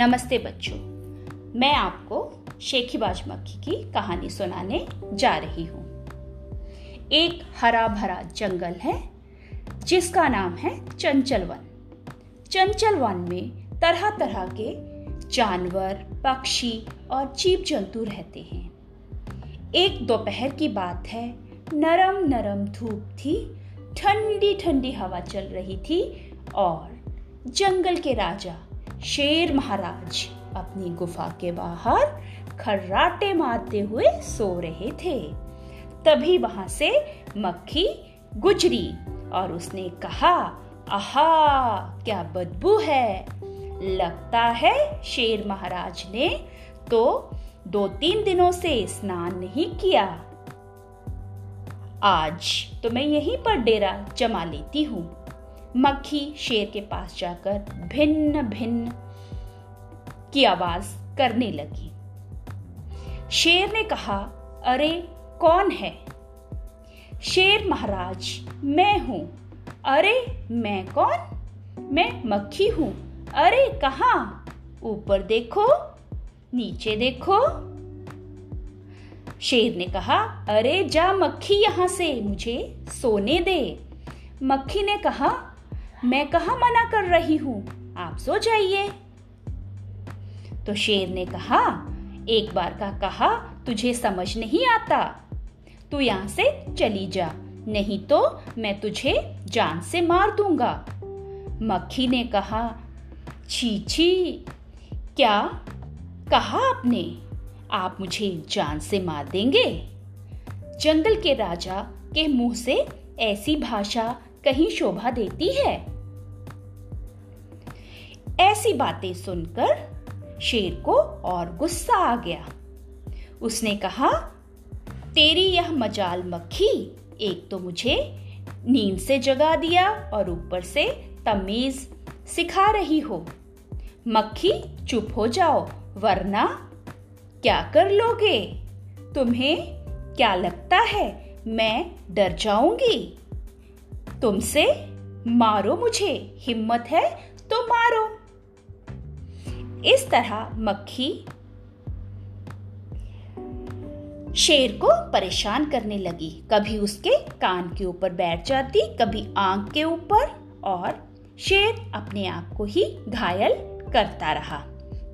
नमस्ते बच्चों। मैं आपको शेखी बाज मक्खी की कहानी सुनाने जा रही हूँ। एक हरा भरा जंगल है, जिसका नाम है चंचल वन चंचल वन में तरह तरह के जानवर, पक्षी और जीव जंतु रहते हैं। एक दोपहर की बात है नरम नरम धूप थी ठंडी ठंडी हवा चल रही थी और जंगल के राजा शेर महाराज अपनी गुफा के बाहर खर्राटे मारते हुए सो रहे थे। तभी वहाँ से मक्खी गुजरी और उसने कहा, आहा, क्या बदबू है? लगता है शेर महाराज ने तो दो तीन दिनों से स्नान नहीं किया। आज तो मैं यहीं पर डेरा जमा लेती हूँ। मक्खी शेर के पास जाकर भिन्न भिन्न की आवाज़ करने लगी। शेर ने कहा, अरे, कौन है? शेर महाराज, मैं हूँ। अरे, मैं कौन? मैं मक्खी हूँ। अरे, कहा? ऊपर देखो, नीचे देखो। शेर ने कहा, अरे, जा मक्खी यहाँ से, मुझे सोने दे। मक्खी ने कहा मैं कहा मना कर रही हूँ? आप सो जाइए। तो शेर ने कहा, एक बार का कहा, तुझे समझ नहीं आता। तू यहाँ से चली जा, नहीं तो मैं तुझे जान से मार दूँगा। मक्खी ने कहा, छी छी, क्या कहा आपने? आप मुझे जान से मार देंगे? जंगल के राजा के मुँह से ऐसी भाषा कहीं शोभा देती है। ऐसी बातें सुनकर शेर को और गुस्सा आ गया। उसने कहा, तेरी यह मजाल मक्खी, एक तो मुझे नींद से जगा दिया और ऊपर से तमीज सिखा रही हो। मक्खी, चुप हो जाओ, वरना क्या कर लोगे? तुम्हें क्या लगता है मैं डर जाऊँगी? तुमसे मारो मुझे, हिम्मत है तो मारो। इस तरह मक्खी शेर को परेशान करने लगी। कभी उसके कान के ऊपर बैठ जाती, कभी आँख के ऊपर, और शेर अपने आप को ही घायल करता रहा।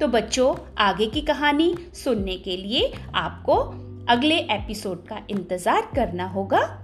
तो बच्चों, आगे की कहानी सुनने के लिए आपको अगले एपिसोड का इंतज़ार करना होगा।